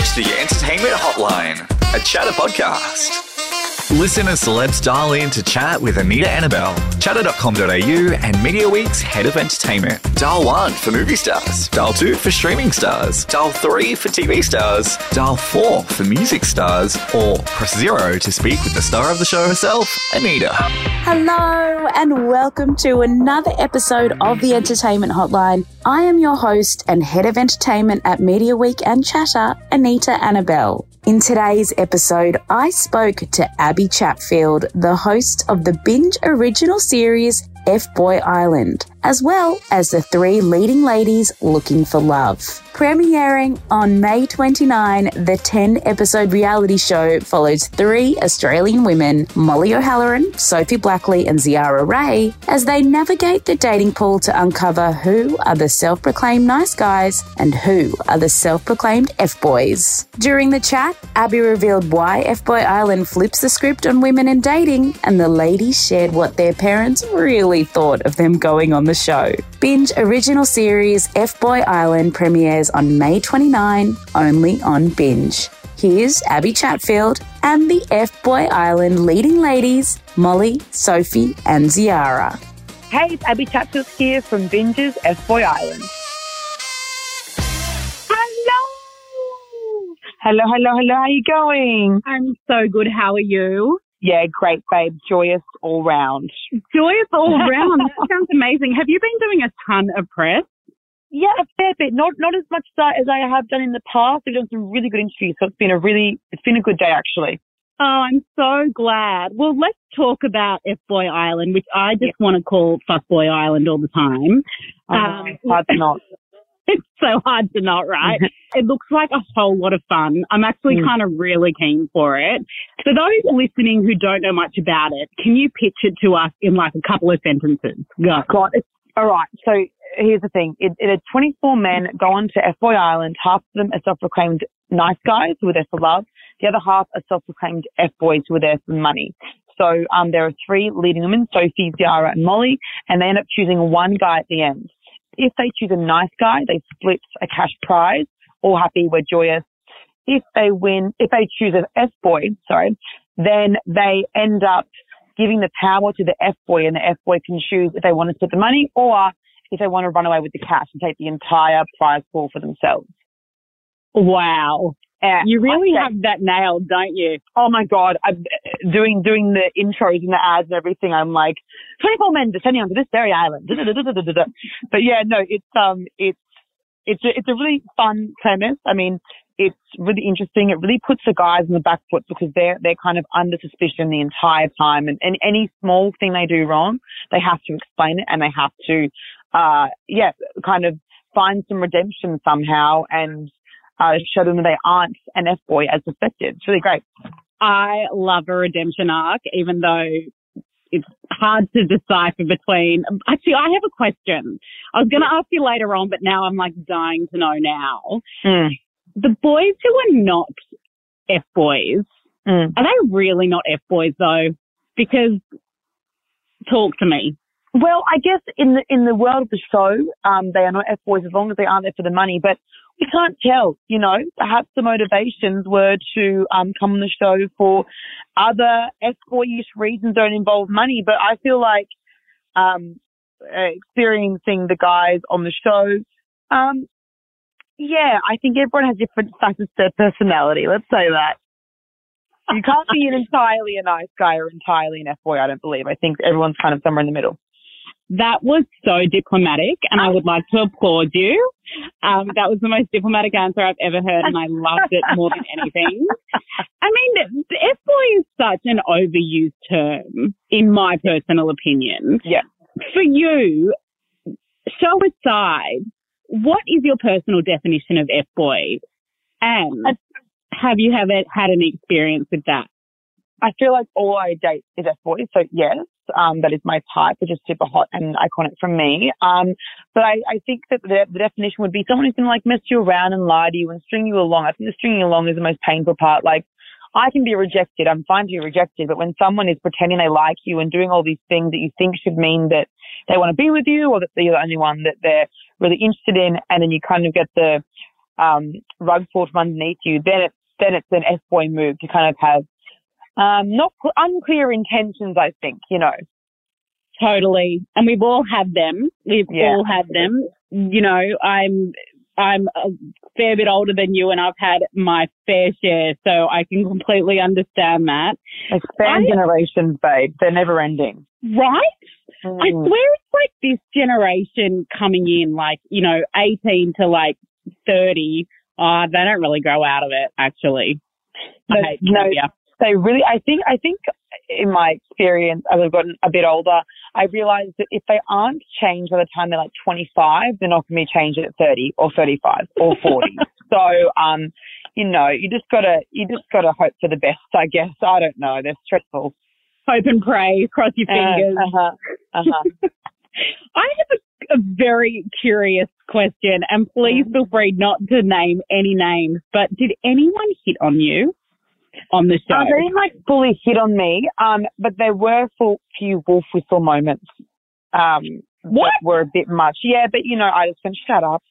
reached the Entertainment Hotline, a chatter podcast. Listen as celebs dial in to chat with Anita Anabel, chatter.com.au, and Media Week's head of entertainment. Dial 1 for movie stars, dial 2 for streaming stars, dial 3 for TV stars, dial 4 for music stars, or press 0 to speak with the star of the show herself, Anita. Hello, and welcome to another episode of the Entertainment Hotline. I am your host and head of entertainment at Media Week and Chatter, Anita Anabel. In today's episode, I spoke to Abbie Chatfield, the host of the binge original series F Boy Island, as well as the three leading ladies looking for love. Premiering on May 29, the 10 episode reality show follows three Australian women, Molly O'Halloran, Sophie Blackley, and Ziara Rae, as they navigate the dating pool to uncover who are the self proclaimed nice guys and who are the self proclaimed F boys. During the chat, Abbie revealed why F Boy Island flips the script on women and dating, and the ladies shared what their parents really thought of them going on the show. Binge original series F Boy Island premieres on May 29, only on Binge. Here's Abbie Chatfield and the F Boy Island leading ladies, Molly, Sophie, and Ziara. Hey, it's Abbie Chatfield here from Binge's F Boy Island. Hello! Hello, hello, hello. How are you going? I'm so good. How are you? Yeah, great, babe. Joyous all round. Joyous all round. that sounds amazing. Have you been doing a ton of press? Yeah, a fair bit. Not not as much as I, have done in the past. I've done some really good interviews, so it's been a really it's been a good day actually. Oh, I'm so glad. Well, let's talk about F Boy Island, which I just want to call Fuck Boy Island all the time. Um, it's hard not. It's so hard to not, write. it looks like a whole lot of fun. I'm actually Mm. kind of really keen for it. For those listening who don't know much about it, can you pitch it to us in like a couple of sentences? Go. God, all right. So here's the thing: it, it are 24 men go on to F Boy Island. Half of them are self-proclaimed nice guys who are there for love. The other half are self-proclaimed F boys who are there for money. So um, there are three leading women: Sophie, Ziara, and Molly, and they end up choosing one guy at the end. If they choose a nice guy, they split a cash prize. All happy, we're joyous. If they win, if they choose an F boy, sorry, then they end up giving the power to the F boy and the F boy can choose if they want to split the money or if they want to run away with the cash and take the entire prize pool for themselves. Wow. You really I- have that nailed, don't you? Oh my god! I'm doing doing the intros and the ads and everything. I'm like, 24 men descending onto this very island. But yeah, no, it's um, it's it's a, it's a really fun premise. I mean, it's really interesting. It really puts the guys on the back foot because they're they're kind of under suspicion the entire time, and, and any small thing they do wrong, they have to explain it and they have to, uh, yeah, kind of find some redemption somehow and uh, show them that they aren't an F boy as suspected. It's really great. I love a redemption arc, even though it's hard to decipher between. Actually, I have a question. I was going to ask you later on, but now I'm like dying to know now. Mm. The boys who are not F boys, Mm. are they really not F boys though? Because talk to me. Well, I guess in the in the world of the show, um, they are not F boys as long as they aren't there for the money. But we can't tell, you know. Perhaps the motivations were to um, come on the show for other F boyish reasons don't involve money. But I feel like um, experiencing the guys on the show, um, yeah, I think everyone has different facets to their personality. Let's say that. You can't be an entirely a nice guy or entirely an F boy. I don't believe. I think everyone's kind of somewhere in the middle. That was so diplomatic, and I would like to applaud you. Um, that was the most diplomatic answer I've ever heard, and I loved it more than anything. I mean, F boy is such an overused term, in my personal opinion. Yeah. For you, show aside, what is your personal definition of F boy? And have you ever had any experience with that? I feel like all I date is F boys. So yes, um, that is my type, which is super hot and iconic from me. Um, but I, I think that the, the definition would be someone who's going to like mess you around and lie to you and string you along. I think the stringing along is the most painful part. Like I can be rejected. I'm fine to be rejected. But when someone is pretending they like you and doing all these things that you think should mean that they want to be with you or that you're the only one that they're really interested in, and then you kind of get the um, rug pulled from underneath you, then it's then it's an F boy move to kind of have um, not cl- unclear intentions. I think you know. Totally. And we've all had them. We've Yeah. all had them. You know, I'm I'm a fair bit older than you and I've had my fair share, so I can completely understand that. Expand I- generations, babe. They're never ending. Right? I Mm. swear it's like this generation coming in, like, you know, 18 to like 30. Uh, they don't really grow out of it, actually. I No, no. They really, I think, I think in my experience, as I've gotten a bit older, I realized that if they aren't changed by the time they're like 25, they're not going to be changed at 30 or 35 or 40. so, um, you know, you just gotta, you just gotta hope for the best, I guess. I don't know. They're stressful. Hope and pray, cross your fingers. Uh huh. Uh huh. I have a, a very curious question, and please feel free not to name any names, but did anyone hit on you on the show? Uh, they didn't like fully hit on me, um, but there were a few wolf whistle moments. Um, What? that were a bit much. Yeah, but you know, I just went, shut up.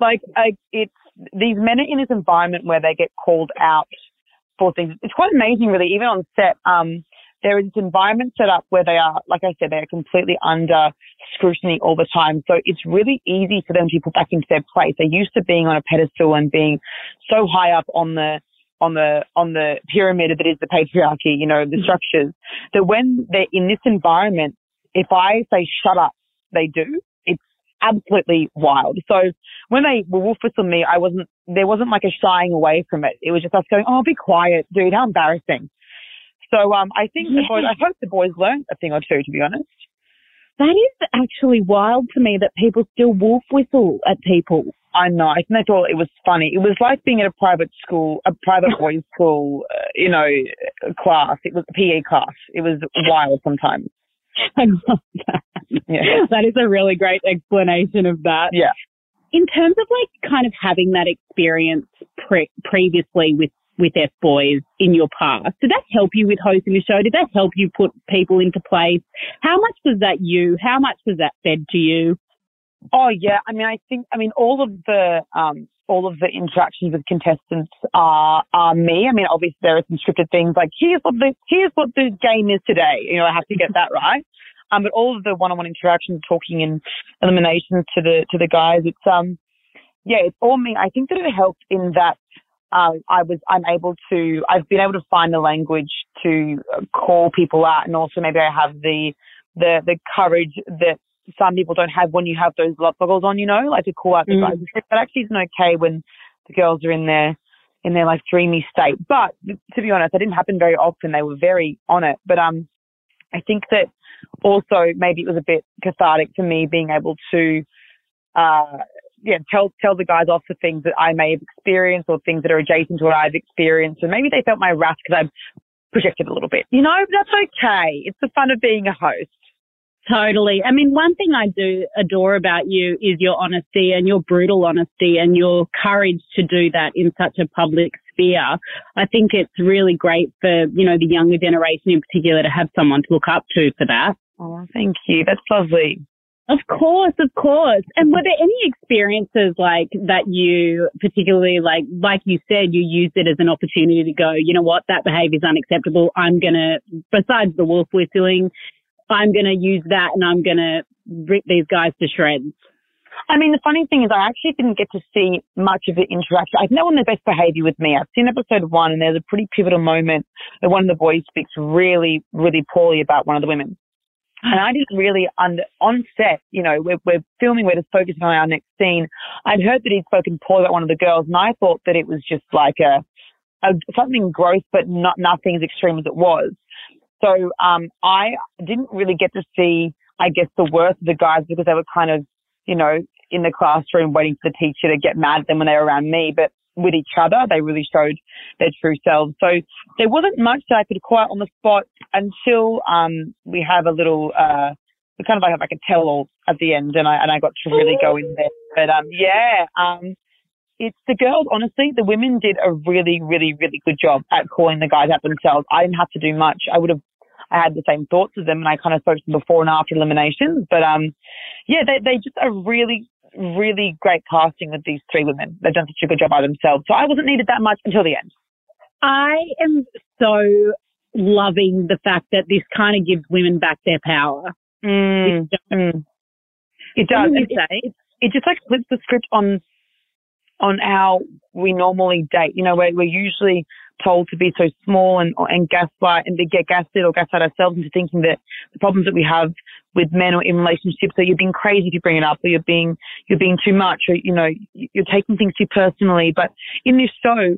Like, I, it's, these men are in this environment where they get called out for things. It's quite amazing, really, even on set. Um, there is this environment set up where they are, like I said, they are completely under scrutiny all the time. So it's really easy for them to be put back into their place. They're used to being on a pedestal and being so high up on the, on the, on the pyramid of that is the patriarchy, you know, the structures, that when they're in this environment, if I say shut up, they do. It's absolutely wild. So when they were wolf whistle me, I wasn't, there wasn't like a shying away from it. It was just us going, oh, be quiet, dude. How embarrassing. So, um, I think the boys, I hope the boys learned a thing or two, to be honest. That is actually wild to me that people still wolf whistle at people. I know. I thought it was funny. It was like being at a private school, a private boys' school, uh, you know, class. It was a PE class. It was wild sometimes. I love that. Yeah. That is a really great explanation of that. Yeah. In terms of like kind of having that experience pre- previously with with F boys in your past, did that help you with hosting the show? Did that help you put people into place? How much was that you? How much was that fed to you? Oh yeah, I mean, I think, I mean, all of the, um, all of the interactions with contestants are, are me. I mean, obviously there are some scripted things like, here's what the, here's what the game is today. You know, I have to get that right. Um, but all of the one-on-one interactions, talking and eliminations to the, to the guys, it's, um, yeah, it's all me. I think that it helped in that, um, I was, I'm able to, I've been able to find the language to uh, call people out and also maybe I have the, the, the courage that some people don't have when you have those love goggles on, you know, like to call out the Mm. guys. That actually isn't okay when the girls are in their in their like dreamy state. But to be honest, that didn't happen very often. They were very on it. But um, I think that also maybe it was a bit cathartic for me being able to uh yeah tell tell the guys off for things that I may have experienced or things that are adjacent to what I've experienced, and maybe they felt my wrath because I projected a little bit. You know, but that's okay. It's the fun of being a host. Totally. I mean, one thing I do adore about you is your honesty and your brutal honesty and your courage to do that in such a public sphere. I think it's really great for, you know, the younger generation in particular to have someone to look up to for that. Oh, thank you. That's lovely. Of course, of course. And were there any experiences like that you particularly like, like you said, you used it as an opportunity to go, you know what, that behavior is unacceptable. I'm going to, besides the wolf whistling, I'm going to use that and I'm going to rip these guys to shreds. I mean, the funny thing is, I actually didn't get to see much of the interaction. I've known their best behavior with me. I've seen episode one, and there's a pretty pivotal moment that one of the boys speaks really, really poorly about one of the women. And I didn't really under on set, you know, we're, we're filming, we're just focusing on our next scene. I'd heard that he'd spoken poorly about one of the girls, and I thought that it was just like a, a something gross, but not nothing as extreme as it was. So um, I didn't really get to see, I guess, the worth of the guys because they were kind of, you know, in the classroom waiting for the teacher to get mad at them when they were around me. But with each other, they really showed their true selves. So there wasn't much that I could out on the spot until um, we have a little, uh, we kind of like have like a tell-all at the end, and I and I got to really go in there. But um, yeah, um, it's the girls. Honestly, the women did a really, really, really good job at calling the guys out themselves. I didn't have to do much. I would have I had the same thoughts as them and I kind of spoke to them before and after eliminations. But um, yeah, they, they just are really really great casting with these three women. They've done such a good job by themselves. So I wasn't needed that much until the end. I am so loving the fact that this kind of gives women back their power. Mm, mm. It does. It, it, it just like flips the script on on how we normally date. You know, we're, we're usually told to be so small and and gaslight and get gaslit or gaslight ourselves into thinking that the problems that we have with men or in relationships that you're being crazy if you bring it up or you're being you're being too much or you know you're taking things too personally. But in this show,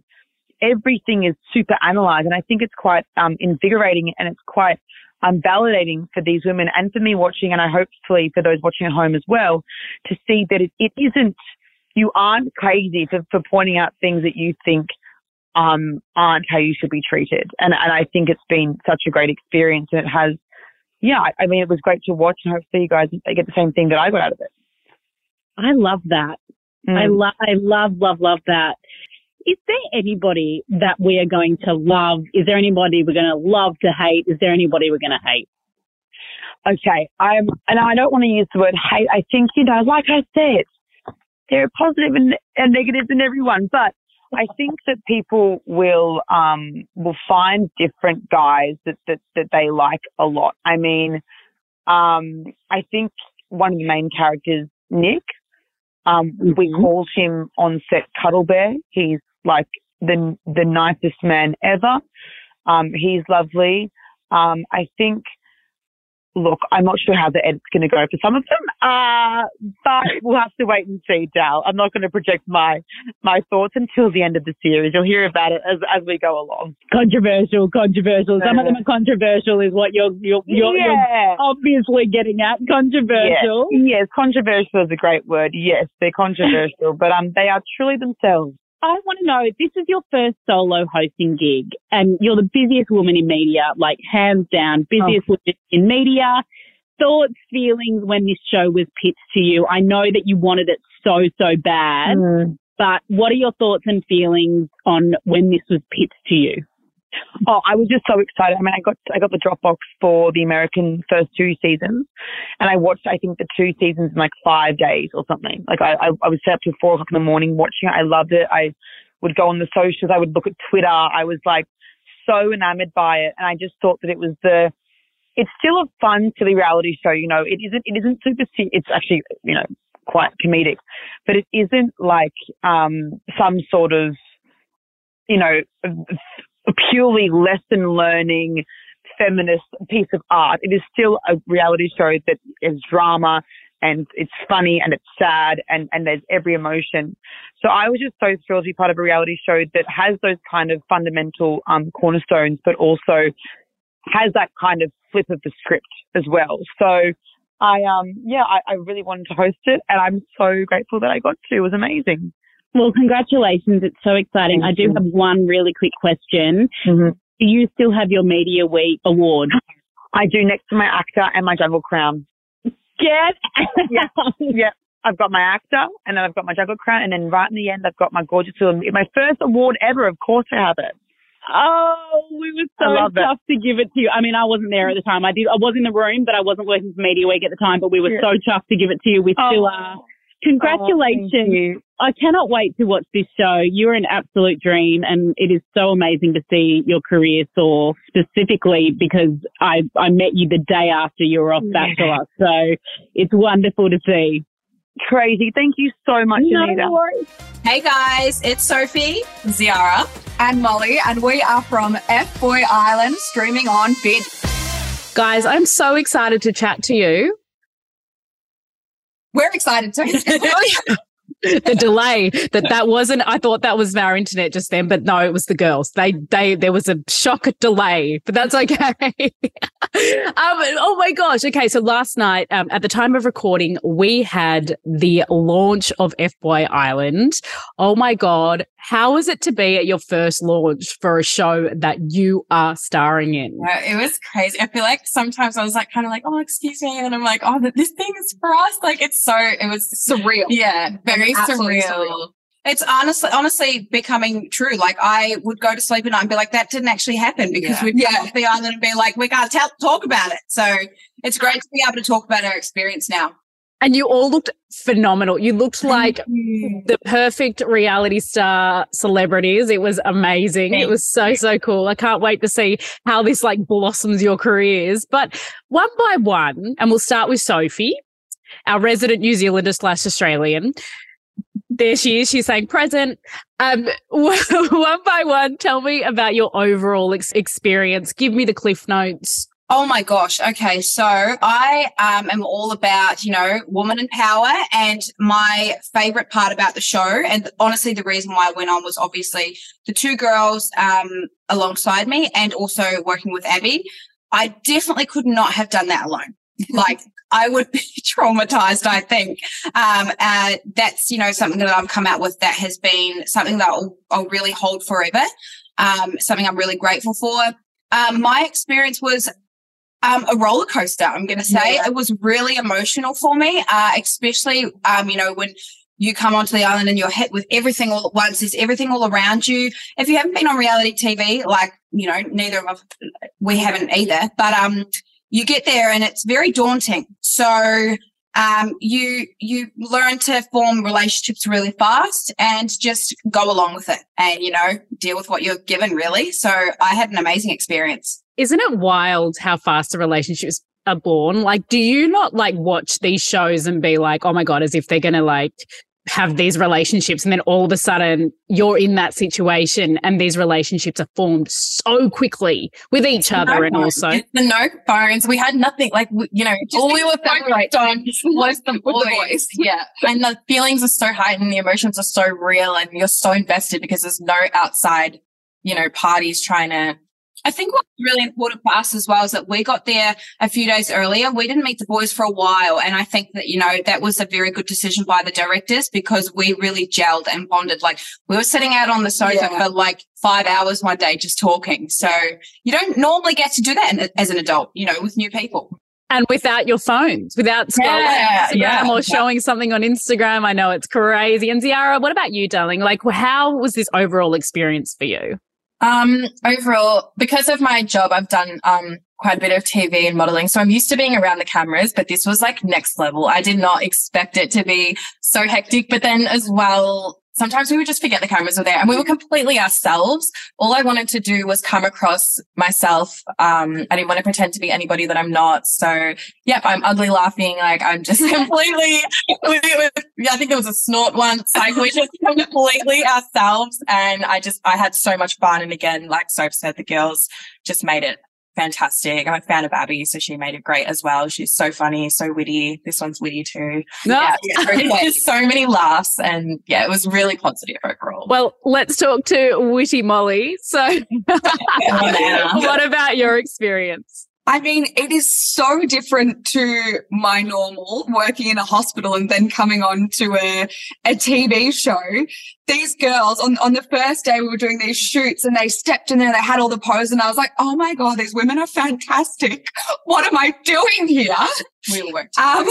everything is super analyzed, and I think it's quite um, invigorating and it's quite um, validating for these women and for me watching, and I hopefully for those watching at home as well, to see that it, it isn't you aren't crazy for, for pointing out things that you think um, aren't how you should be treated. And, and I think it's been such a great experience. And it has, yeah, I, I mean, it was great to watch and hopefully you guys get the same thing that I got out of it. I love that. I Mm. love, I love, love, love that. Is there anybody that we are going to love? Is there anybody we're going to love to hate? Is there anybody we're going to hate? Okay. I'm, and I don't want to use the word hate. I think, you know, like I said, there are positive and, and negatives in everyone, but I think that people will, um, will find different guys that, that, that they like a lot. I mean, um, I think one of the main characters, Nick, um, we Mhm. called him on set Cuddle Bear. He's like the, the nicest man ever. Um, he's lovely. Um, I think, look, I'm not sure how the edit's going to go for some of them, uh, but we'll have to wait and see, Dal. I'm not going to project my, my thoughts until the end of the series. You'll hear about it as, as we go along. Controversial, controversial. Some of them are controversial is what you're, you're, you're, you're obviously getting at. Controversial. Yes. yes, controversial is a great word. Yes, they're controversial, but um, they are truly themselves. I want to know, this is your first solo hosting gig and you're the busiest woman in media, like hands down, busiest woman in media. Thoughts, feelings when this show was pitched to you? I know that you wanted it so, so bad, Mm. but what are your thoughts and feelings on when this was pitched to you? Oh, I was just so excited. I mean, I got I got the Dropbox for the American first two seasons, and I watched I think the two seasons in like five days or something. Like I I, I was set up till four o'clock in the morning watching it. I loved it. I would go on the socials. I would look at Twitter. I was like so enamored by it, and I just thought that it was the. It's still a fun, silly reality show. You know, it isn't. It isn't super. It's actually you know quite comedic, but it isn't like um some sort of you know purely lesson learning feminist piece of art. It is still a reality show that is drama and it's funny and it's sad and, and there's every emotion. So I was just so thrilled to be part of a reality show that has those kind of fundamental um, cornerstones, but also has that kind of flip of the script as well. So I um yeah, I, I really wanted to host it and I'm so grateful that I got to. It was amazing. Well, congratulations. It's so exciting. Thank I do you. have one really quick question. Mm-hmm. Do you still have your Media Week award? I do next to my actor and my jungle crown. Get Yeah. Yeah. I've got my actor and then I've got my jungle crown and then right in the end I've got my gorgeous little, my first award ever. Of course I have it. Oh, we were so love it. tough to give it to you. I mean, I wasn't there at the time. I did. I was in the room, but I wasn't working for Media Week at the time. But we were Yeah. so tough to give it to you. We still Oh. are. Oh, Congratulations. thank you. I cannot wait to watch this show. You're an absolute dream and it is so amazing to see your career soar specifically because I, I met you the day after you were off Yeah. Bachelor. So it's wonderful to see. Crazy. Thank you so much, Anita. worries. Hey guys, it's Sophie, Ziara, and Molly, and we are from F Boy Island streaming on Vid. Guys, I'm so excited to chat to you. We're excited. Too. the delay that that wasn't i thought that was our internet just then but no it was the girls. They they there was a shock delay but that's okay. Um oh my gosh. Okay so last night um, at the time of recording we had the launch of fboy island. Oh my god how is it to be at your first launch for a show that you are starring in Yeah, it was crazy. I feel like sometimes I was like, kind of like, oh, excuse me. And I'm like, oh, this thing is for us. Like, it's so, it was surreal. Yeah, very surreal. surreal. It's honestly, honestly becoming true. Like I would go to sleep at night and be like, that didn't actually happen because Yeah. we'd come off the island and be like, we can't tell talk about it. So it's great to be able to talk about our experience now. And you all looked phenomenal. You looked like the perfect reality star celebrities. It was amazing. Thanks. It was so, so cool. I can't wait to see how this like blossoms your careers. But one by one, and we'll start with Sophie, our resident New Zealander slash Australian. There she is. She's saying present. Um, one by one, tell me about your overall ex- experience. Give me the cliff notes. Oh my gosh. Okay. So I um, am all about, you know, woman in power. And my favorite part about the show, and honestly, the reason why I went on was obviously the two girls um, alongside me and also working with Abbie. I definitely could not have done that alone. like, I would be traumatized, I think. Um, uh, that's, you know, something that I've come out with that has been something that I'll, I'll really hold forever. Um, something I'm really grateful for. Um, my experience was um, a roller coaster. I'm going to say yeah. it was really emotional for me, uh, especially um, you know when you come onto the island and you're hit with everything all at once. There's everything all around you. If you haven't been on reality TV, like you know, neither of us, we haven't either, but um, you get there and it's very daunting. So um, you you learn to form relationships really fast and just go along with it and you know deal with what you're given really so i had an amazing experience isn't it wild how fast the relationships are born? Like do you not like watch these shows and be like oh my god as if they're gonna like have these relationships and then all of a sudden you're in that situation and these relationships are formed so quickly with each other and also the no phones. We had nothing like you know all we were focused on was the boys yeah. And the feelings are so heightened the emotions are so real and you're so invested because there's no outside you know parties trying to I think what's really important for us as well is that we got there a few days earlier. We didn't meet the boys for a while. And I think that, you know, that was a very good decision by the directors because we really gelled and bonded. Like we were sitting out on the sofa yeah. for like five hours one day just talking. So you don't normally get to do that as an adult, you know, with new people and without your phones, without scrolling yeah, Instagram yeah, or showing something on Instagram. I know it's crazy. And Ziara, what about you, darling? Like, how was this overall experience for you? Um, overall, because of my job, I've done um, quite a bit of TV and modeling. So I'm used to being around the cameras, but this was like next level. I did not expect it to be so hectic. But then as well, sometimes we would just forget the cameras were there and we were completely ourselves. All I wanted to do was come across myself. Um, I didn't want to pretend to be anybody that I'm not. So, yep, I'm ugly laughing. Like I'm just completely, yeah, I think there was a snort once. Like we just completely ourselves. And I just, I had so much fun. And again, like Soap said, the girls just made it fantastic. I'm a fan of Abbie, so she made it great as well. She's so funny, so witty. This one's witty too. No. Yeah, just so many laughs, and yeah, it was really positive overall. Well, let's talk to Witty Molly. So, what about your experience? I mean, it is so different to my normal working in a hospital and then coming on to a, a TV show. These girls on, on the first day we were doing these shoots and they stepped in there, they had all the poses and I was like, Oh my God, these women are fantastic. What am I doing here? We all worked. Um,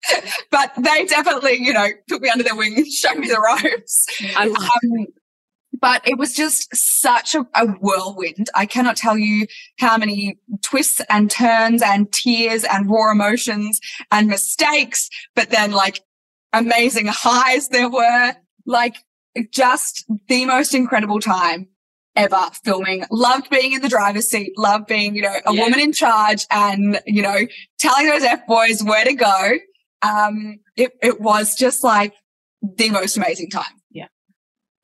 but they definitely, you know, took me under their wing and showed me the ropes. Um, but it was just such a, a, whirlwind. I cannot tell you how many twists and turns and tears and raw emotions and mistakes, but then like amazing highs there were. Like just the most incredible time ever filming. Loved being in the driver's seat. Loved being, you know, a yeah. woman in charge and, you know, telling those F boys where to go. Um, it, it was just like the most amazing time.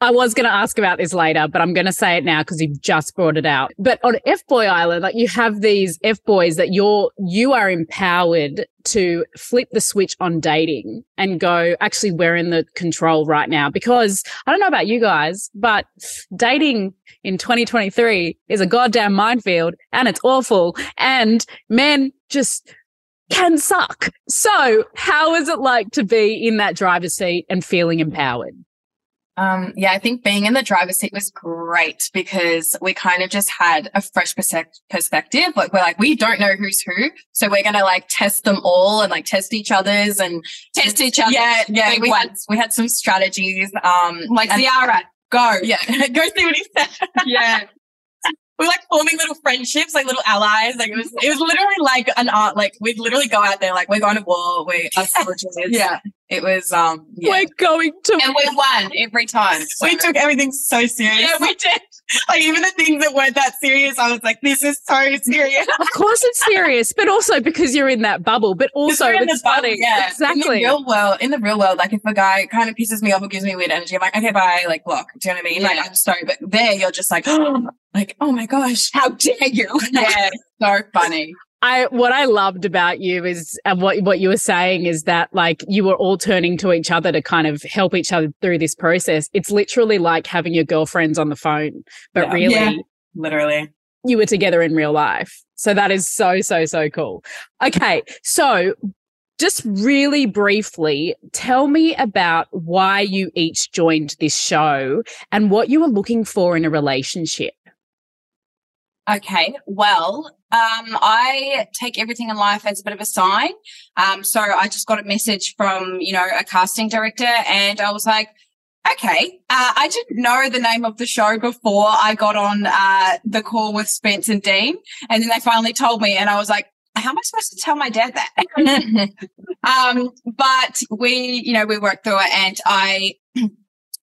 I was going to ask about this later, but I'm going to say it now because you've just brought it out. But on F Boy Island, like you have these F boys that you're, you are empowered to flip the switch on dating and go, actually, we're in the control right now. Because I don't know about you guys, but dating in 2023 is a goddamn minefield and it's awful. And men just can suck. So how is it like to be in that driver's seat and feeling empowered? Um, yeah, I think being in the driver's seat was great because we kind of just had a fresh perspective. Like we're like, we don't know who's who. So we're going to like test them all and like test each other's and test each other. Yeah. Yeah. We had, we had some strategies. Um, like Ziara, go. Yeah. go see what he said. yeah. we were like forming little friendships, like little allies. Like it was, it was literally like an art. Like we'd literally go out there, like we're going to war. We are soldiers. Yeah. It was, um, yeah. We're going to. And we won every time. so- we took everything so serious. Yeah, we did. Like even the things that weren't that serious, I was like, this is so serious. Of course, it's serious, but also because you're in that bubble. But also, in it's the bubble, funny. yeah. In Exactly. the real world, in the real world, like if a guy kind of pisses me off or gives me weird energy, I'm like, okay, bye, like block. Do you know what I mean? Like I'm sorry, but there you're just like, like, oh my gosh, how dare you? Yeah, so funny. I what I loved about you is and what what you were saying is that like you were all turning to each other to kind of help each other through this process. It's literally like having your girlfriends on the phone, but Yeah. really Yeah. Literally. you were together in real life. So that is so so so cool. Okay, so just really briefly, tell me about why you each joined this show and what you were looking for in a relationship. Okay, well, um, I take everything in life as a bit of a sign. Um, so I just got a message from, you know, a casting director and I was like, okay, uh, I didn't know the name of the show before I got on, uh, the call with Spence and Dean. And then they finally told me and I was like, how am I supposed to tell my dad that? um, but we, you know, we worked through it and I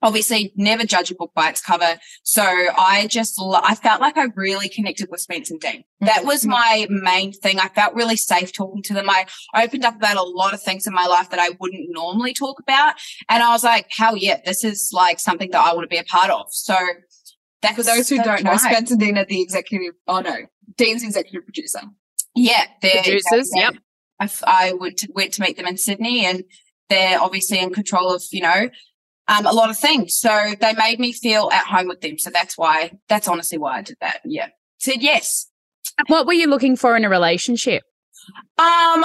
obviously never judge a book by its cover. So I just, lo- I felt like I really connected with Spence and Dean. Mm-hmm. That was mm-hmm. my main thing. I felt really safe talking to them. I opened up about a lot of things in my life that I wouldn't normally talk about. And I was like, hell yeah, this is like something that I want to be a part of. So that's For those who don't know, why. Spence and Dean are the executive, oh no, Dean's executive producer. Yeah, they're Producers, yeah. yep. I, f- I went to, went to meet them in Sydney, and they're obviously in control of you know um, a lot of things. So they made me feel at home with them. So that's why. That's honestly why I did that. Yeah, said yes. What were you looking for in a relationship? Um,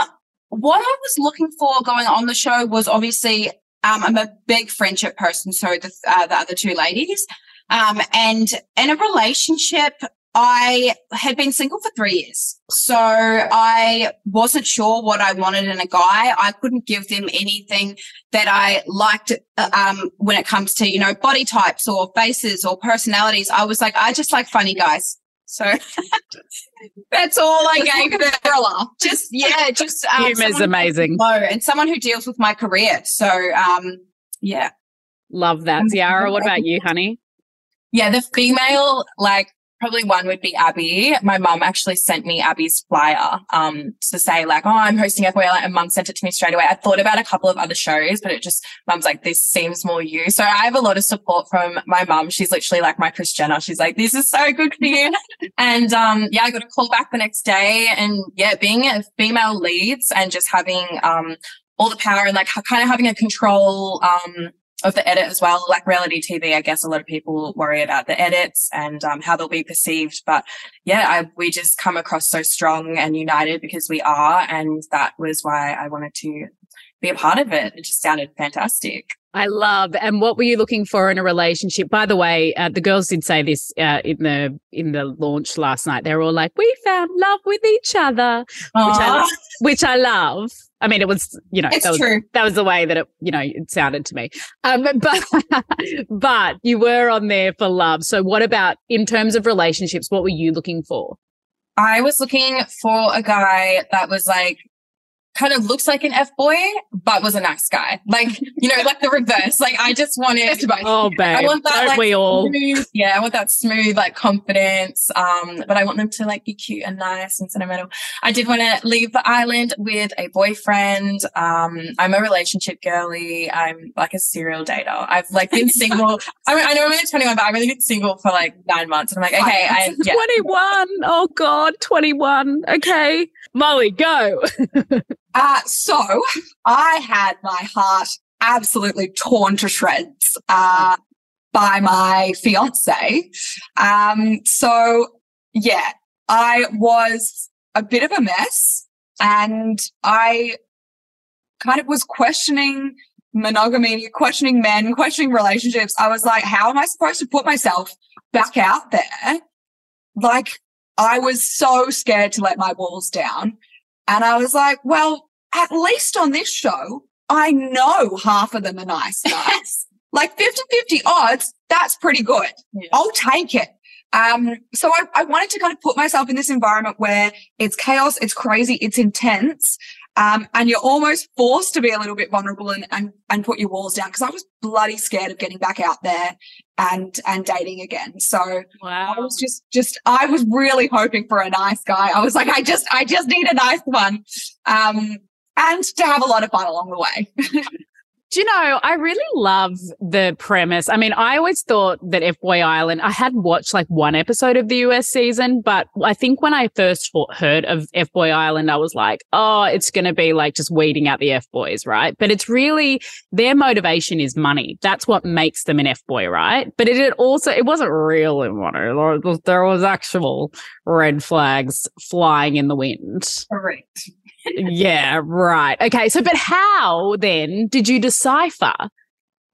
what I was looking for going on the show was obviously um, I'm a big friendship person. So the uh, the other two ladies, um, and in a relationship. I had been single for three years. So I wasn't sure what I wanted in a guy. I couldn't give them anything that I liked, uh, um, when it comes to, you know, body types or faces or personalities. I was like, I just like funny guys. So that's all I gave them. Just, yeah, just, um, Humor's someone- amazing. and someone who deals with my career. So, um, yeah. Love that. Ziara, what about you, honey? Yeah, the female, like probably one would be Abbie. My mum actually sent me Abbie's flyer um to say like, oh, I'm hosting FYL and mum sent it to me straight away. I thought about a couple of other shows, but it just mum's like, this seems more you. So I have a lot of support from my mum. She's literally like my Chris Jenner. She's like, this is so good for you. and um yeah, I got a call back the next day and yeah, being a female leads and just having um all the power and like kind of having a control um of the edit as well. Like reality TV, I guess a lot of people worry about the edits and um, how they'll be perceived. But yeah, I, we just come across so strong and united because we are. And that was why I wanted to be a part of it. It just sounded fantastic. I love. And what were you looking for in a relationship? By the way, uh, the girls did say this uh, in the in the launch last night. They were all like, "We found love with each other," which I, which I love. I mean, it was you know It's that was, true. that was the way that it you know it sounded to me. Um, but but you were on there for love. So what about in terms of relationships? What were you looking for? I was looking for a guy that was like, kind of looks like an F boy, but was a nice guy. Like, you know, like the reverse. Like, I just wanted, Oh, babe, I want that, don't like, we all? smooth, yeah, I want that smooth, like confidence. Um, but I want them to like be cute and nice and sentimental. I did want to leave the island with a boyfriend. Um, I'm a relationship girly. I'm like a serial dater. I've like been single. I, mean, I know I'm only 21, but I've only been single for like nine months. And I'm like, okay, I, yeah. 21. Oh God, 21. Okay. Molly, go. Uh, so I had my heart absolutely torn to shreds uh, by my fiance. Um, so yeah, I was a bit of a mess and I kind of was questioning monogamy, questioning men, questioning relationships. I was like, how am I supposed to put myself back out there? Like I was so scared to let my walls down. And I was like, well, at least on this show, I know half of them are nice guys. like 50 50 odds, that's pretty good. Yeah. I'll take it. Um, so I, I wanted to kind of put myself in this environment where it's chaos, it's crazy, it's intense. Um, and you're almost forced to be a little bit vulnerable and, and, and put your walls down. Cause I was bloody scared of getting back out there and, and dating again. So Wow. I was just, just, I was really hoping for a nice guy. I was like, I just, I just need a nice one. Um, and to have a lot of fun along the way. Do you know, I really love the premise. I mean, I always thought that F Boy Island, I had watched like one episode of the US season, but I think when I first heard of F Boy Island, I was like, oh, it's going to be like just weeding out the F boys, right? But it's really their motivation is money. That's what makes them an F boy, right? But it, also, it wasn't money. There was- There was actual red flags flying in the wind. Correct. Yeah, right. Okay. So, but how then did you decipher?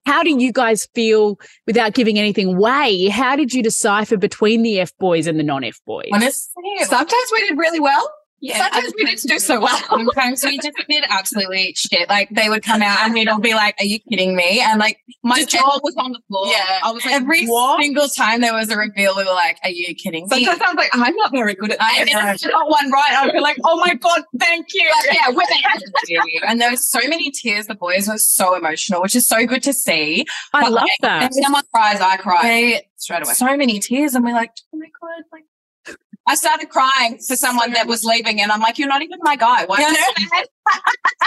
How do you guys feel without giving anything away? How did you decipher between the F boys and the non F boys? Honestly, Sometimes we did really well. Yeah. Sometimes we didn't do so well. Sometimes we just did absolutely shit. Like they would come out and we'd all be like, "Are you kidding me?" And like My just jaw was on the floor. Yeah, I was like, every what? single time there was a reveal, we were like, "Are you kidding me?" Sometimes I was like, I'm not very good at know. I got one right. I'd be like, oh my God, thank you. But yeah, women. and there was so many tears. The boys were so emotional, which is so good to see. I but, love like, that. If someone cries, I cry They straight away. so many tears, and we're like, "Oh my god!" Like I started crying for someone that was leaving, and I'm like, you're not even my guy. Why?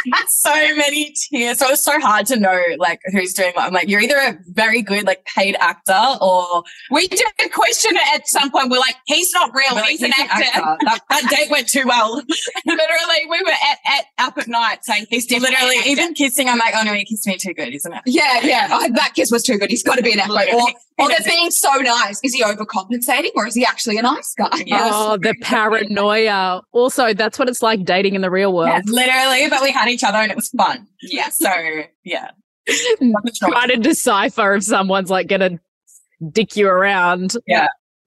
Yeah, so many tears. So it was so hard to know like who's doing what. I'm like, you're either a very good like paid actor or We did a question at some point. We're like, he's not real. we're like, he's, an actor. That, that date went too well. literally, we were at, at up at night saying he's definitely Literally, an actor. even kissing, I'm like, oh no, he kissed me too good, isn't it? Yeah, yeah. Oh, that kiss was too good. He's got to be an actor. boy. Or, or they're being so nice. Is he overcompensating or is he actually a nice guy? Oh, the paranoia. Also, that's what it's like dating in the real world. Yeah, literally, but we had each other and it was fun. Yeah. So yeah. Trying to decipher if someone's like to dick you around.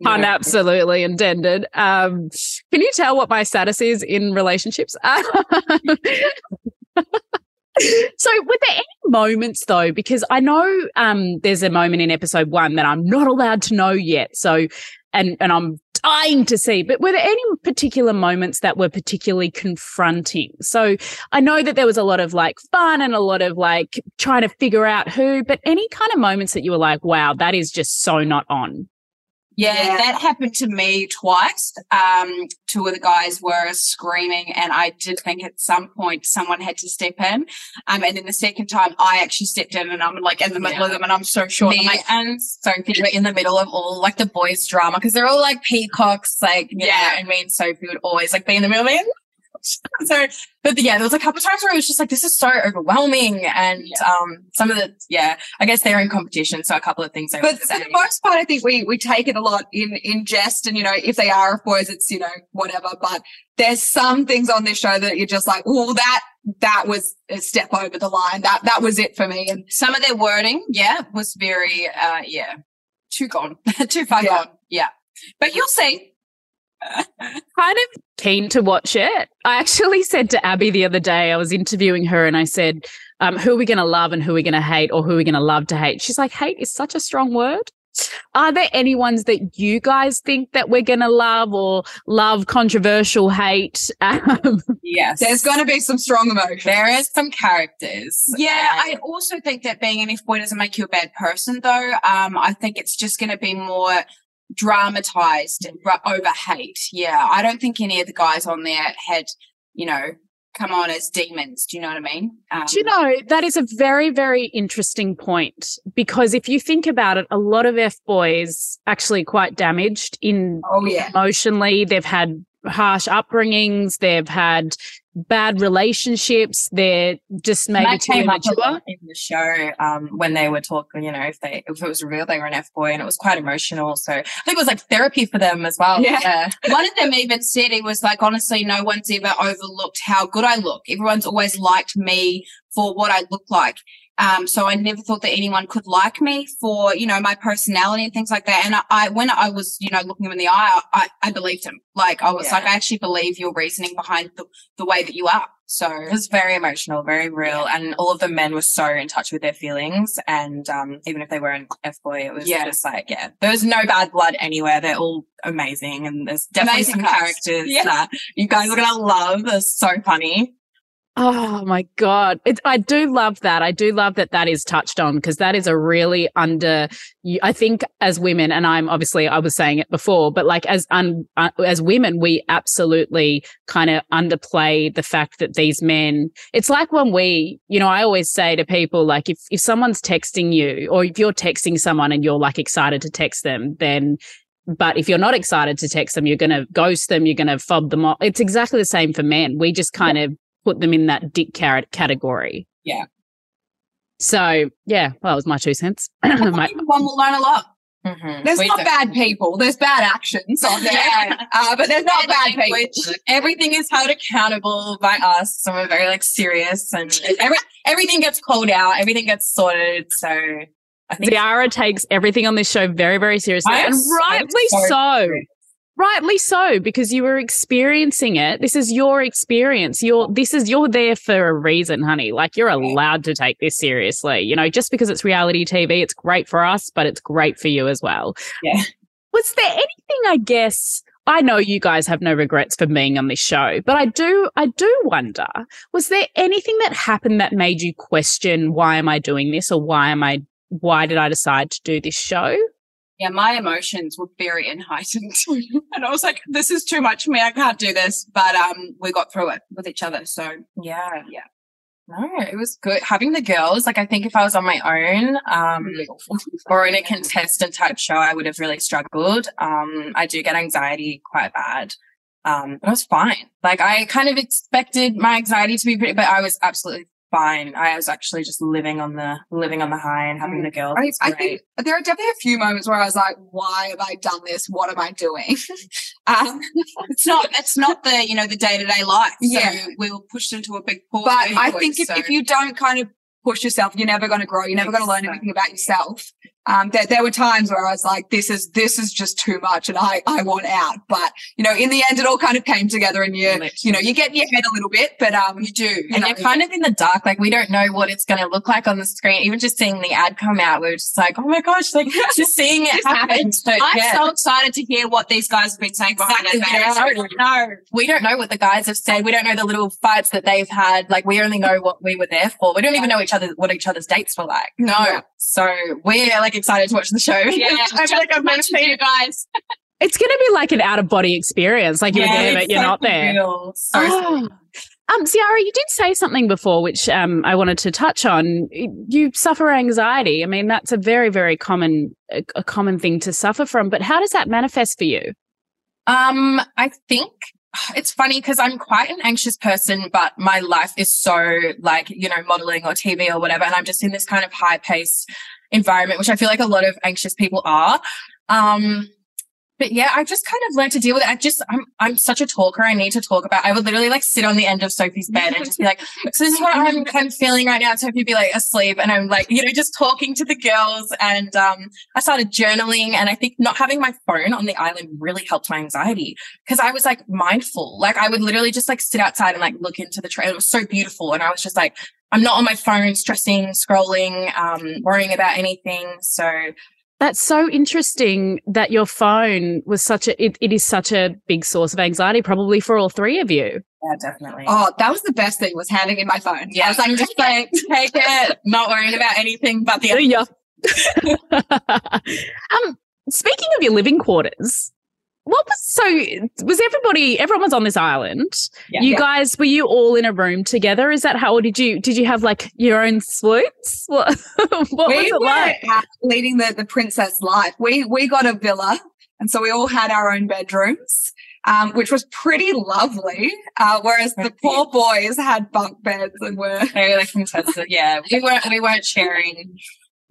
Pun Yeah. absolutely intended. Um, can you tell what my status is in relationships? so, were there any moments though? Because I know um, there's a moment in episode one that I'm not allowed to know yet. So, and and I'm dying to see. But were there any particular moments that were particularly confronting? So, I know that there was a lot of like fun and a lot of like trying to figure out who. But any kind of moments that you were like, "Wow, that is just so not on." Yeah, Yeah. that happened to me twice. Um, two of the guys were screaming, and I did think at some point someone had to step in. Um, and then the second time, I actually stepped in, and I'm like in the middle of them, and I'm so short. I'm like, and Sophie were in the middle of all like the boys' drama because they're all like peacocks, like Yeah. know, and me and Sophie would always like be in the middle of it. so, but yeah, there was a couple of times where it was just like, this is so overwhelming. And um, some of the, yeah, I guess they're in competition. So a couple of things they But for the most part, I think we we take it a lot in in jest, and you know, if they are boys, it's you know whatever. But there's some things on this show that you're just like, well, that that was a step over the line. That that was it for me. And some of their wording, yeah, was very, uh, yeah, too gone, too far Yeah. gone. Yeah, but you'll see. Kind of keen to watch it. I actually said to Abbie the other day, I was interviewing her and I said, um, who are we going to love and who are we going to hate or who are we going to love to hate? She's like, hate is such a strong word. Are there any ones that you guys think that we're going to love or love controversial hate? Um, yes. there's going to be some strong emotion. there is some characters. Yeah, I also think that being an F boy doesn't make you a bad person, though. Um, I think it's just going to be more dramatized over hate. Yeah, I don't think any of the guys on there had, you know, come on as demons. Do you know what I mean? Um, Do you know, that is a very, very interesting point because if you think about it, a lot of F boys actually quite damaged in Oh yeah. emotionally. They've had harsh upbringings. They've had bad relationships. They're just maybe that too immature. in the show um, when they were talking. You know, if they if it was real, they were an F boy, and it was quite emotional. So I think it was like therapy for them as well. Yeah. One of them even said he was like, honestly, no one's ever overlooked how good I look. Everyone's always liked me for what I look like. Um, so I never thought that anyone could like me for, you know, my personality and things like that. And I, I when I was, you know, looking him in the eye, I, I believed him. Like I was Yeah. like, I actually believe your reasoning behind the, the way that you are. So it was very emotional, very real. And all of the men were so in touch with their feelings. And um, even if they were in F boy, it was Yeah. just like, yeah, there was no bad blood anywhere. They're all amazing. And there's definitely Amazing some cast. characters Yeah. that you guys are going to love. They're so funny. Oh my God. It, I do love that. I do love that that is touched on because that is a really under, I think as women, and I'm obviously, I was saying it before, but like as, un, uh, as women, we absolutely kind of underplay the fact that these men, it's like when we, you know, I always say to people, like if, if someone's texting you or if you're texting someone and you're like excited to text them, then but if you're not excited to text them, you're going to ghost them, you're going to fob them off. It's exactly the same for men. We just kind of put them in that dick carrot category. Yeah. So, yeah, well, that was my two cents. My- one will learn a lot. Mhm. There's We not don't- bad people. There's bad actions on there. Yeah. Uh, but there's not bad people. language. Everything is held accountable by us. So we're very like serious and every, everything gets called out. Everything gets sorted. So I think Ziara takes everything on this show very, very seriously. I And rightly so so. Rightly so, because you were experiencing it. This is your experience. You're this is you're there for a reason, honey. Like you're allowed to take this seriously. You know, just because it's reality TV, it's great for us, but it's great for you as well. Yeah. Was there anything, I guess, I know you guys have no regrets for being on this show, but I do I do wonder, was there anything that happened that made you question why am I doing this or why am I why did I decide to do this show? Yeah, my emotions were very heightened. and I was like, this is too much for me. I can't do this. But um, we got through it with each other. So yeah. Yeah. No, it was good. Having the girls, like I think if I was on my own, um, or in a contestant type show, I would have really struggled. Um, I do get anxiety quite bad. Um, but I was fine. Like I kind of expected my anxiety to be pretty, but I was absolutely fine. I was actually just living on the, living on the high and having the girls. I, I think there are definitely a few moments where I was like, why have I done this? What am I doing? um, It's not. It's not the you know the day to day life. Yeah. So we were pushed into a big pool. but I think if, so- if you don't kind of push yourself, you're never going to grow. You're never going to learn anything about yourself. Um, there, there were times where I was like, this is, this is just too much and I, I want out. But, you know, in the end, it all kind of came together and you, you know, you get in your head a little bit, but, um, you do. you and know, you're kind of in the dark. Like we don't know what it's going to look like on the screen. Even just seeing the ad come out, we were just like, oh my gosh, like just seeing it happen. So, I'm yeah. so excited to hear what these guys have been saying behind Exactly. their backs. We don't know. We don't know what the guys have said. We don't know the little fights that they've had. Like we only know what we were there for. We don't even know each other what each other's dates were like. No. So we're like excited to watch the show. Yeah, I feel like I've never seen you guys. It's going to be like an out of body experience. Like you're there, but you're so not there. real. So Oh. Um, Ziara, you did say something before, which um, I wanted to touch on. You suffer anxiety. I mean, that's a very, very common, a, a common thing to suffer from. But how does that manifest for you? Um, I think it's funny because I'm quite an anxious person, but my life is so like, you know, modeling or TV or whatever. And I'm just in this kind of high paced environment, which I feel like a lot of anxious people are. Um, but yeah, I've just kind of learned to deal with it. I just, I'm, I'm such a talker. I need to talk about, I would literally like sit on the end of Sophie's bed and just be like, so this is what I'm kind of feeling right now. And Sophie would be like asleep and I'm like, you know, just talking to the girls. And, um, I started journaling and I think not having my phone on the island really helped my anxiety because I was like mindful. Like I would literally just like sit outside and like look into the trail. It was so beautiful. And I was just like, I'm not on my phone stressing, scrolling, um, worrying about anything. So That's so interesting that your phone was such a, it, it is such a big source of anxiety, probably for all three of you. yeah, definitely. oh, that was the best thing was handing in my phone. Yeah, I was like, just like take it, not worrying about anything but the See ya. um, speaking of your living quarters, what was so was everybody everyone was on this island Yeah. you Yeah. guys were you all in a room together is that how or did you did you have like your own suites what, what was we it were like at- leading the, the princess life. We, we got a villa and so we all had our own bedrooms. Um, which was pretty lovely. Uh, whereas the poor boys had bunk beds and were Very like contested. Yeah, we weren't we weren't sharing.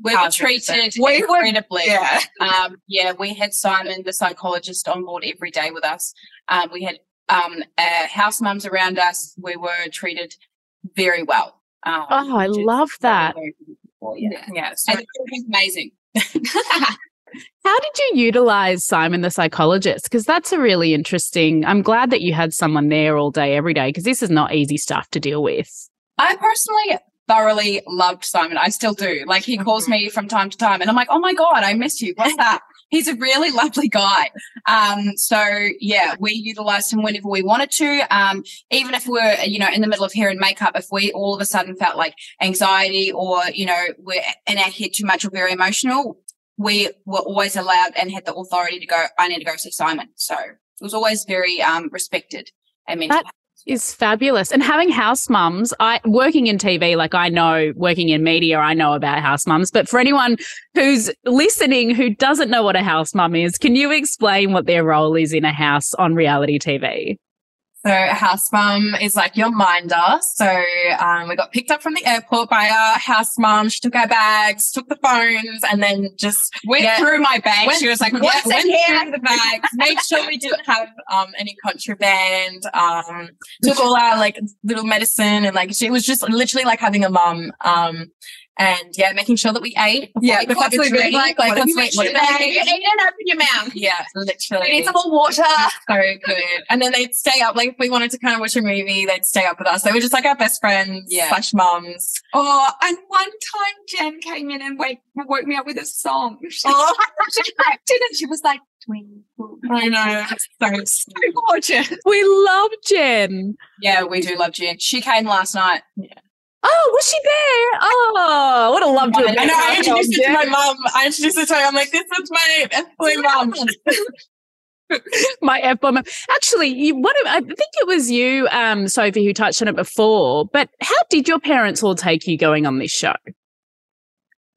We were treated We were- incredibly. yeah. Um, yeah, we had Simon, the psychologist, on board every day with us. Um, we had um, uh, house mums around us. We were treated very well. Um, oh i love that very, very yeah. Yeah, so it was amazing. How did you utilize Simon the psychologist? Because that's a really interesting. I'm glad that you had someone there all day, every day, because this is not easy stuff to deal with. I personally thoroughly loved Simon. I still do. Like he calls me from time to time and I'm like, oh my God, I miss you. What's that? He's a really lovely guy. Um, so yeah, we utilized him whenever we wanted to. Um, even if we're, you know, in the middle of hair and makeup, if we all of a sudden felt like anxiety or, you know, we're in our head too much or very emotional, we were always allowed and had the authority to go, I need to go see Simon. So it was always very, um, respected and mental That is fabulous. And having house mums, I working in TV, like I know working in media, I know about house mums. But for anyone who's listening who doesn't know what a house mum is, can you explain what their role is in a house on reality TV? So house mum is like your minder. So um, we got picked up from the airport by our house mum. She took our bags, took the phones, and then just went yeah, through my bag. went- she was like, what's went in here? through the bags, made sure we didn't have um, any contraband. Um, took all our like little medicine, and like she was just literally like having a mum. And yeah, making sure that we ate. before Yeah, we got constantly to being drink, like, like what have you what you You eat and open your mouth. yeah, literally. We need some more water. so good. And then they'd stay up, like if we wanted to kind of watch a movie, they'd stay up with us. They were just like our best friends Yeah. slash mums. Oh, and one time Jen came in and wake, woke me up with a song. She, Oh. she cracked it and she was like, twinkle. I know. So So gorgeous. We love Jen. Yeah, we do love Jen. She came last night. Oh, was she there? Oh, what a love to have I know. I introduced it to my mum. I introduced it to her. I'm like, this is my F boy mum. my F bomb. Mom. Actually, you, what I think it was you, um, Sophie, who touched on it before. But how did your parents all take you going on this show?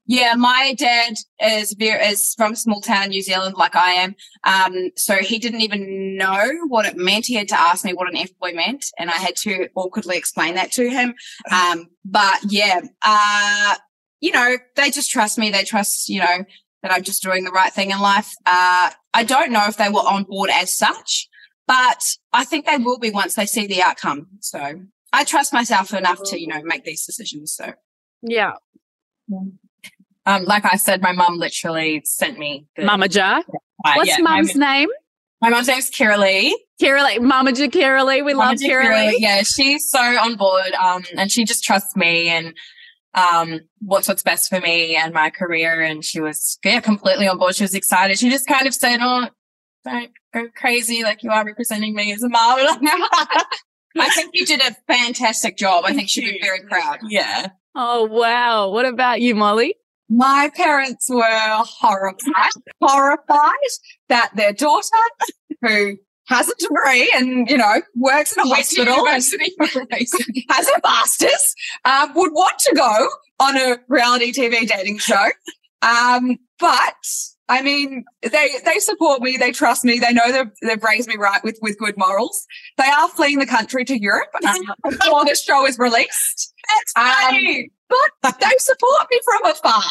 Yeah, my dad is very, is from a small town in New Zealand, like I am. Um, so he didn't even know what it meant. He had to ask me what an F boy meant, and I had to awkwardly explain that to him. Um, but yeah, uh, you know, they just trust me. They trust, you know, that I'm just doing the right thing in life. Uh, I don't know if they were on board as such, but I think they will be once they see the outcome. So I trust myself enough to, you know, make these decisions. So. Yeah, Um, like I said, my mum literally sent me. The, Mama Ja. Uh, What's yeah, my- Mum's name? My mum's name's Kira Lee. Kira Lee. Mama Ja Kira Lee. We love Mama Kira Kira. Lee. Yeah, she's so on board. Um, and she just trusts me and um what's what's best for me and my career. And she was yeah completely on board. She was excited. She just kind of said, "Oh, don't go crazy. Like you are representing me as a mom." I think you did a fantastic job. I think she'd be very proud. yeah. Oh wow. What about you, Molly? My parents were horrified, horrified that their daughter, who has a degree and, you know, works in a hospital and has a master's, um, would want to go on a reality TV dating show. Um, but I mean, they, they support me. They trust me. They know they've, they've raised me right with, with good morals. They are fleeing the country to Europe um, before this show is released. Um, but they support me from afar.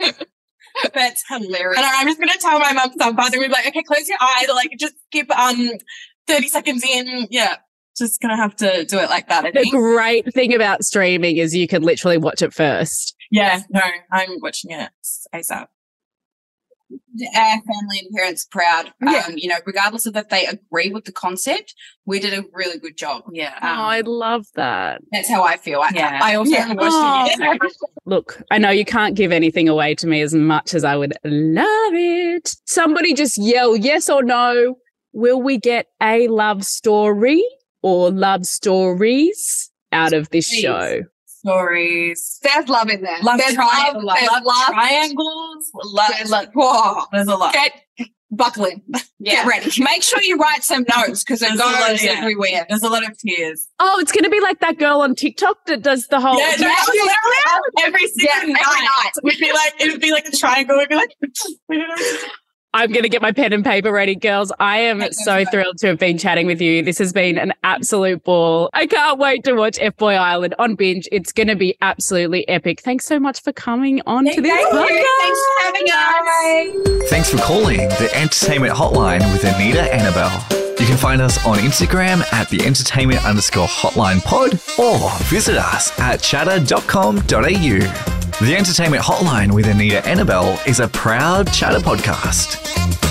That's hilarious. And I'm just gonna tell my mum something. We'd be like, okay, close your eyes, or like just keep um 30 seconds in. Yeah. Just gonna have to do it like that, I The think. great thing about streaming is you can literally watch it first. Yeah, no, I'm watching it ASAP. Our family and parents proud. Yeah. Um, you know, regardless of if they agree with the concept, we did a really good job. Yeah. oh, I love that. That's how I feel. I, Yeah. I also Yeah. watched it. Look, I know you can't give anything away to me as much as I would love it. Somebody just yell yes or no. Will we get a love story or love stories out of this Please. show? Stories. There's love in there. Love, there's tri- love. love, There's love love. triangles. Love, There's, love, whoa. there's a lot. Get buckle in. Yeah. Get ready. Make sure you write some notes because it There's a lot, goes yeah. everywhere. There's a lot of tears. Oh, it's going to be like that girl on TikTok that does the whole. Yeah, no, every, every single Yeah, every night. night. We'd be like, it would be like a triangle. We'd be like, I'm going to get my pen and paper ready, girls. I am so so thrilled to have been chatting with you. This has been an absolute ball. I can't wait to watch F Boy Island on binge. It's going to be absolutely epic. Thanks so much for coming on to this Thank podcast. you. Thanks for having us. Thanks for calling the Entertainment Hotline with Anita Anabel. You can find us on Instagram at the entertainment underscore hotline pod or visit us at chatter.com.au. The Entertainment Hotline with Anita Anabel is a proud chatter podcast.